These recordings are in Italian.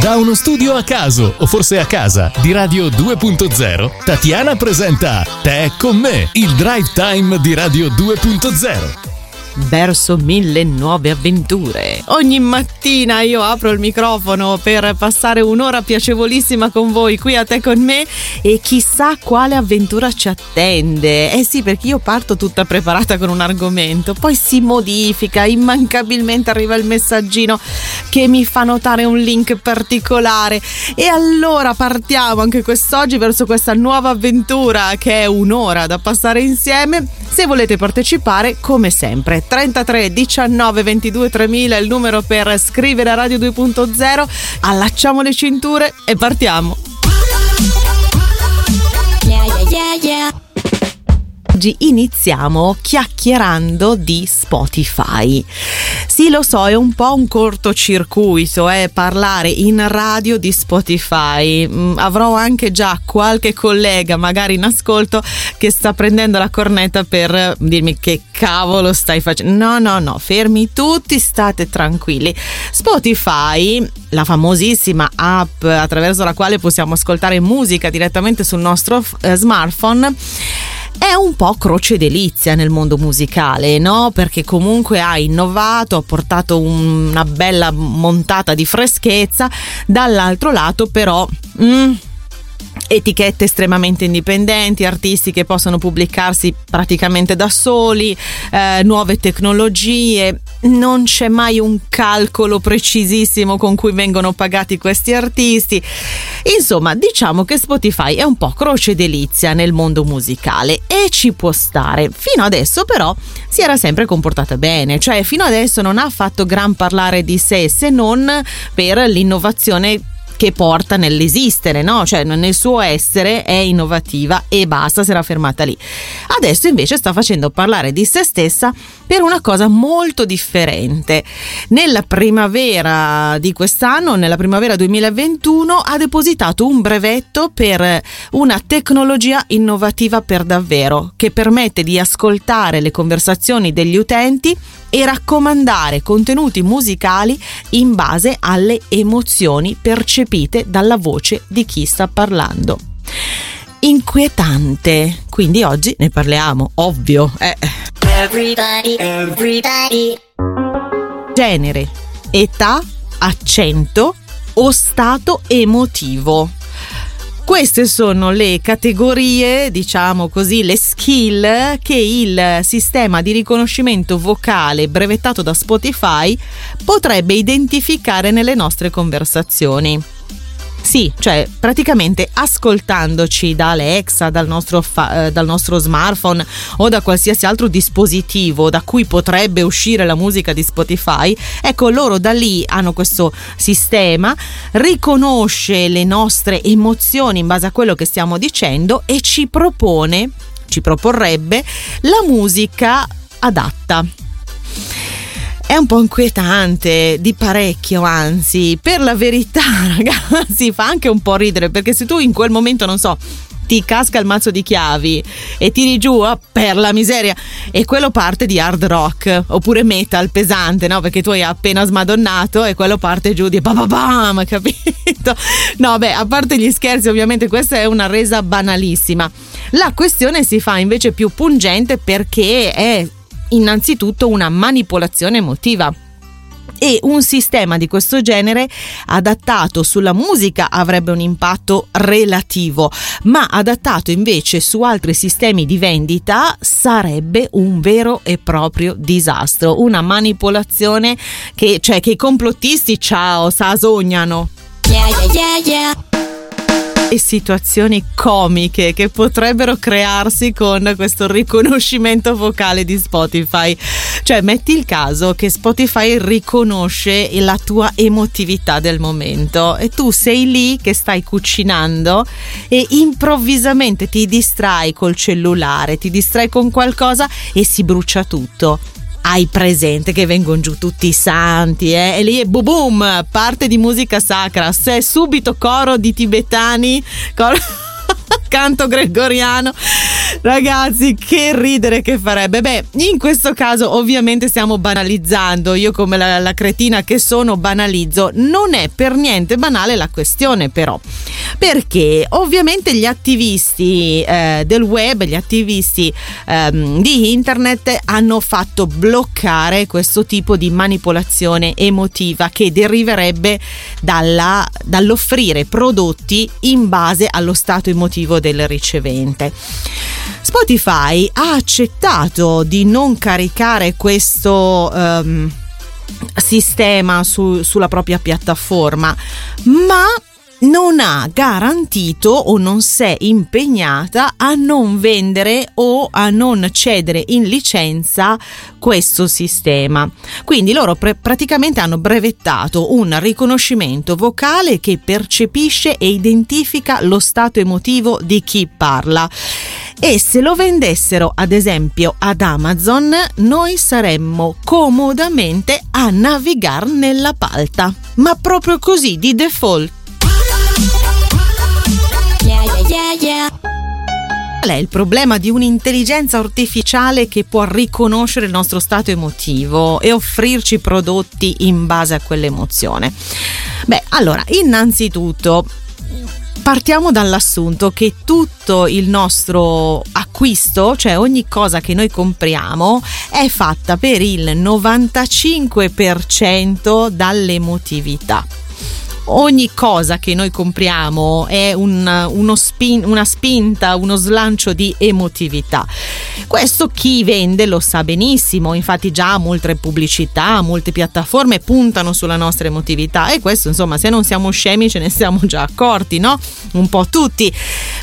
Da uno studio a caso, o forse a casa, di Radio 2.0, Tatiana presenta Te con me, il drive time di Radio 2.0 verso mille nuove avventure. Ogni mattina io apro il microfono per passare un'ora piacevolissima con voi qui a te con me e chissà quale avventura ci attende. Eh sì, perché io parto tutta preparata con un argomento, poi si modifica, immancabilmente arriva il messaggino che mi fa notare un link particolare e allora partiamo anche quest'oggi verso questa nuova avventura che è un'ora da passare insieme. Se volete partecipare, come sempre, 33 19 22 3000 è il numero per scrivere a Radio 2.0. Allacciamo le cinture e partiamo. Yeah, yeah, yeah, oggi iniziamo chiacchierando di Spotify. Sì, lo so, è un po' un cortocircuito eh, parlare in radio di Spotify. Mm, avrò anche già qualche collega, magari in ascolto, che sta prendendo la cornetta per dirmi che cavolo stai facendo. No, no, no, fermi tutti, state tranquilli. Spotify, la famosissima app attraverso la quale possiamo ascoltare musica direttamente sul nostro eh, smartphone, è un po' croce delizia nel mondo musicale, no? Perché comunque ha innovato, ha portato una bella montata di freschezza, dall'altro lato però... Mm, etichette estremamente indipendenti, artisti che possono pubblicarsi praticamente da soli, eh, nuove tecnologie, non c'è mai un calcolo precisissimo con cui vengono pagati questi artisti. Insomma, diciamo che Spotify è un po' croce delizia nel mondo musicale e ci può stare. Fino adesso però si era sempre comportata bene, cioè fino adesso non ha fatto gran parlare di sé se non per l'innovazione che porta nell'esistere, no? Cioè nel suo essere è innovativa e basta, si era fermata lì. Adesso invece sta facendo parlare di se stessa per una cosa molto differente. Nella primavera di quest'anno, nella primavera 2021, ha depositato un brevetto per una tecnologia innovativa per davvero, che permette di ascoltare le conversazioni degli utenti e raccomandare contenuti musicali in base alle emozioni percepite dalla voce di chi sta parlando inquietante. Quindi oggi ne parliamo, ovvio. Eh. Everybody, everybody. Genere, età, accento o stato emotivo. Queste sono le categorie, diciamo così, le skill che il sistema di riconoscimento vocale brevettato da Spotify potrebbe identificare nelle nostre conversazioni. Sì, cioè praticamente ascoltandoci da Alexa, dal nostro, fa- eh, dal nostro, smartphone o da qualsiasi altro dispositivo da cui potrebbe uscire la musica di Spotify, ecco loro da lì hanno questo sistema, riconosce le nostre emozioni in base a quello che stiamo dicendo e ci propone, ci proporrebbe la musica adatta è un po' inquietante, di parecchio anzi. Per la verità, ragazzi, fa anche un po' ridere perché se tu in quel momento, non so, ti casca il mazzo di chiavi e tiri giù oh, per la miseria e quello parte di hard rock oppure metal pesante no perché tu hai appena smadonnato e quello parte giù di bam capito no beh a parte gli scherzi ovviamente questa è una resa banalissima la questione si fa invece più pungente perché è innanzitutto una manipolazione emotiva e un sistema di questo genere adattato sulla musica avrebbe un impatto relativo, ma adattato invece su altri sistemi di vendita sarebbe un vero e proprio disastro, una manipolazione che, cioè, che i complottisti ciao, sa sognano. Yeah, yeah, yeah, e situazioni comiche che potrebbero crearsi con questo riconoscimento vocale di Spotify. Cioè, metti il caso che Spotify riconosce la tua emotività del momento e tu sei lì che stai cucinando e improvvisamente ti distrai col cellulare, ti distrai con qualcosa e si brucia tutto hai presente che vengono giù tutti i santi, eh? E lì è boom, boom parte di musica sacra, se subito coro di tibetani, coro canto gregoriano. Ragazzi, che ridere che farebbe. Beh, in questo caso ovviamente stiamo banalizzando. Io come la, la cretina che sono banalizzo. Non è per niente banale la questione però. Perché ovviamente gli attivisti eh, del web, gli attivisti ehm, di internet hanno fatto bloccare questo tipo di manipolazione emotiva che deriverebbe dalla, dall'offrire prodotti in base allo stato emotivo del ricevente. Spotify ha accettato di non caricare questo um, sistema su, sulla propria piattaforma, ma non ha garantito o non si è impegnata a non vendere o a non cedere in licenza questo sistema. Quindi loro pre- praticamente hanno brevettato un riconoscimento vocale che percepisce e identifica lo stato emotivo di chi parla. E se lo vendessero ad esempio ad Amazon, noi saremmo comodamente a navigare nella palta. Ma proprio così di default Yeah, yeah. Qual è il problema di un'intelligenza artificiale che può riconoscere il nostro stato emotivo e offrirci prodotti in base a quell'emozione? Beh, allora, innanzitutto partiamo dall'assunto che tutto il nostro acquisto, cioè ogni cosa che noi compriamo, è fatta per il 95% dall'emotività ogni cosa che noi compriamo è un, spin, una spinta, uno slancio di emotività. Questo chi vende lo sa benissimo, infatti già molte pubblicità, molte piattaforme puntano sulla nostra emotività e questo insomma se non siamo scemi ce ne siamo già accorti, no? Un po' tutti.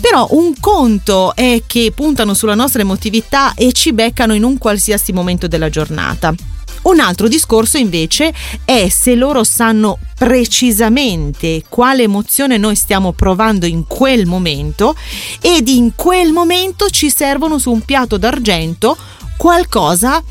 Però un conto è che puntano sulla nostra emotività e ci beccano in un qualsiasi momento della giornata. Un altro discorso invece è se loro sanno precisamente quale emozione noi stiamo provando in quel momento ed in quel momento ci servono su un piatto d'argento qualcosa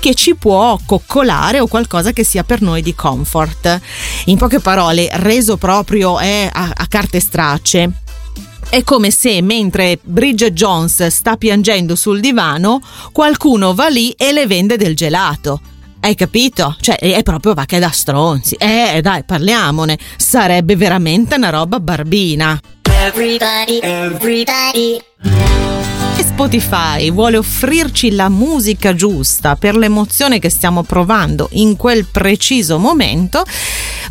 che ci può coccolare o qualcosa che sia per noi di comfort. In poche parole, reso proprio è a, a carte stracce. È come se mentre Bridget Jones sta piangendo sul divano, qualcuno va lì e le vende del gelato. Hai capito? Cioè, è proprio vacche da stronzi. Eh, dai, parliamone. Sarebbe veramente una roba barbina. Everybody, everybody. Spotify vuole offrirci la musica giusta per l'emozione che stiamo provando in quel preciso momento,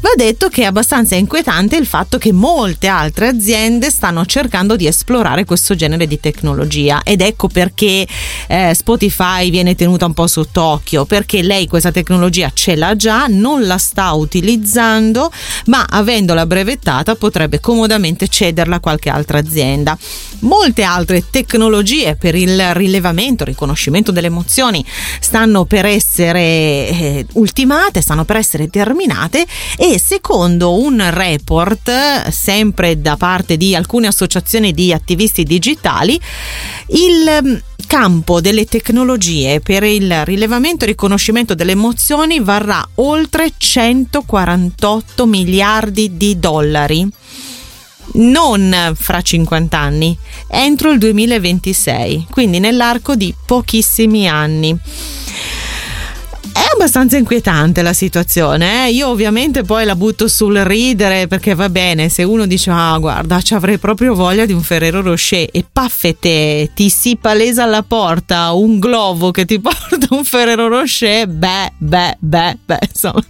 va detto che è abbastanza inquietante il fatto che molte altre aziende stanno cercando di esplorare questo genere di tecnologia ed ecco perché eh, Spotify viene tenuta un po' sott'occhio perché lei questa tecnologia ce l'ha già, non la sta utilizzando, ma avendola brevettata potrebbe comodamente cederla a qualche altra azienda. Molte altre tecnologie per il rilevamento, riconoscimento delle emozioni stanno per essere eh, ultimate, stanno per essere terminate e secondo un report sempre da parte di alcune associazioni di attivisti digitali il mm, campo delle tecnologie per il rilevamento e riconoscimento delle emozioni varrà oltre 148 miliardi di dollari non fra 50 anni, entro il 2026, quindi nell'arco di pochissimi anni. È abbastanza inquietante la situazione, eh? io ovviamente poi la butto sul ridere perché va bene, se uno dice ah guarda ci avrei proprio voglia di un Ferrero Rocher e paffete ti si palesa alla porta un globo che ti porta un Ferrero Rocher, beh beh beh beh insomma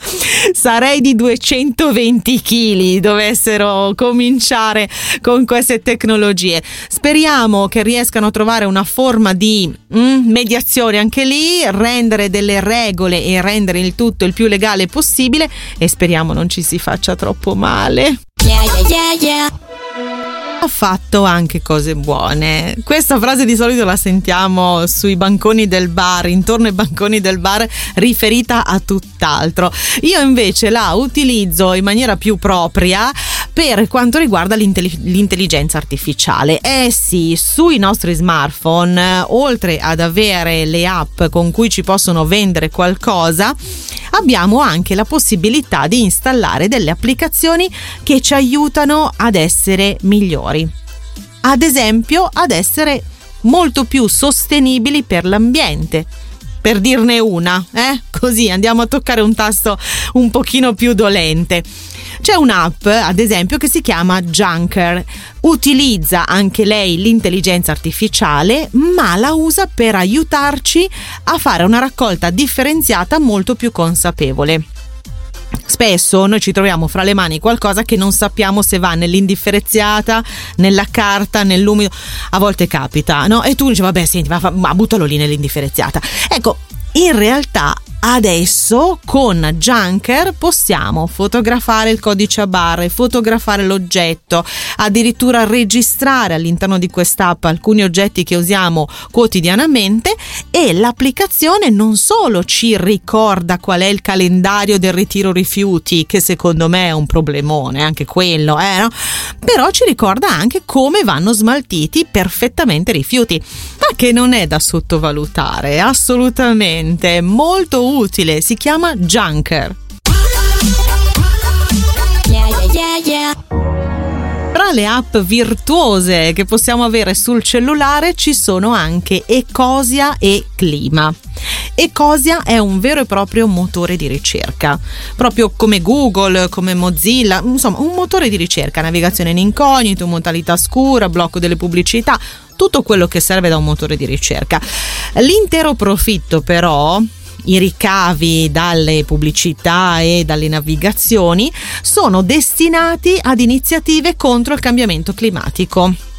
sarei di 220 kg dovessero cominciare con queste tecnologie. Speriamo che riescano a trovare una forma di mm, mediazione anche lì, rendere delle regole e rendere il tutto il più legale possibile e speriamo non ci si faccia troppo male. Yeah, yeah, yeah, ha fatto anche cose buone. Questa frase di solito la sentiamo sui banconi del bar, intorno ai banconi del bar, riferita a tutt'altro. Io invece la utilizzo in maniera più propria per quanto riguarda l'intelligenza artificiale. Eh sì, sui nostri smartphone, oltre ad avere le app con cui ci possono vendere qualcosa, abbiamo anche la possibilità di installare delle applicazioni che ci aiutano ad essere migliori. Ad esempio, ad essere molto più sostenibili per l'ambiente per dirne una, eh? Così andiamo a toccare un tasto un pochino più dolente. C'è un'app, ad esempio, che si chiama Junker. Utilizza anche lei l'intelligenza artificiale, ma la usa per aiutarci a fare una raccolta differenziata molto più consapevole. Spesso noi ci troviamo fra le mani qualcosa che non sappiamo se va nell'indifferenziata, nella carta, nell'umido. A volte capita, no? E tu dici, vabbè, senti, ma, ma buttalo lì nell'indifferenziata. Ecco, in realtà Adesso con Junker possiamo fotografare il codice a barre, fotografare l'oggetto, addirittura registrare all'interno di quest'app alcuni oggetti che usiamo quotidianamente e l'applicazione non solo ci ricorda qual è il calendario del ritiro rifiuti, che secondo me è un problemone, anche quello, eh, no? però ci ricorda anche come vanno smaltiti perfettamente i rifiuti, ma che non è da sottovalutare, assolutamente, molto utile, si chiama Junker. Tra le app virtuose che possiamo avere sul cellulare ci sono anche Ecosia e Clima. Ecosia è un vero e proprio motore di ricerca, proprio come Google, come Mozilla, insomma un motore di ricerca, navigazione in incognito, modalità scura, blocco delle pubblicità, tutto quello che serve da un motore di ricerca. L'intero profitto però i ricavi dalle pubblicità e dalle navigazioni sono destinati ad iniziative contro il cambiamento climatico.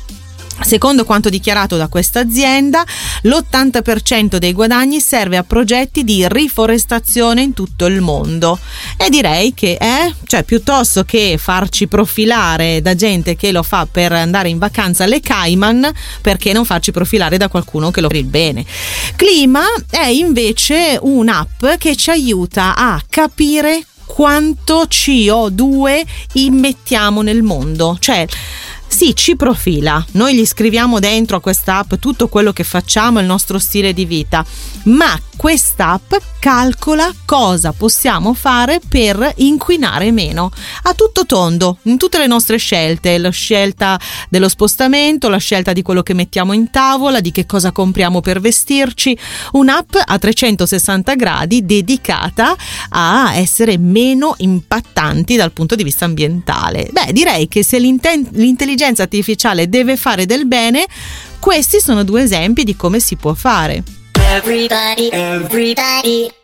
Secondo quanto dichiarato da questa azienda, l'80% dei guadagni serve a progetti di riforestazione in tutto il mondo. E direi che, eh, cioè, piuttosto che farci profilare da gente che lo fa per andare in vacanza alle Cayman, perché non farci profilare da qualcuno che lo fa il bene? Clima è invece un'app che ci aiuta a capire quanto CO2 immettiamo nel mondo. Cioè, sì, ci profila. Noi gli scriviamo dentro a questa app tutto quello che facciamo, il nostro stile di vita, ma quest'app calcola cosa possiamo fare per inquinare meno. A tutto tondo, in tutte le nostre scelte, la scelta dello spostamento, la scelta di quello che mettiamo in tavola, di che cosa compriamo per vestirci, un'app a 360 gradi dedicata a essere meno impattanti dal punto di vista ambientale. Beh, direi che se l'intelligenza artificiale deve fare del bene, questi sono due esempi di come si può fare. Everybody, everybody.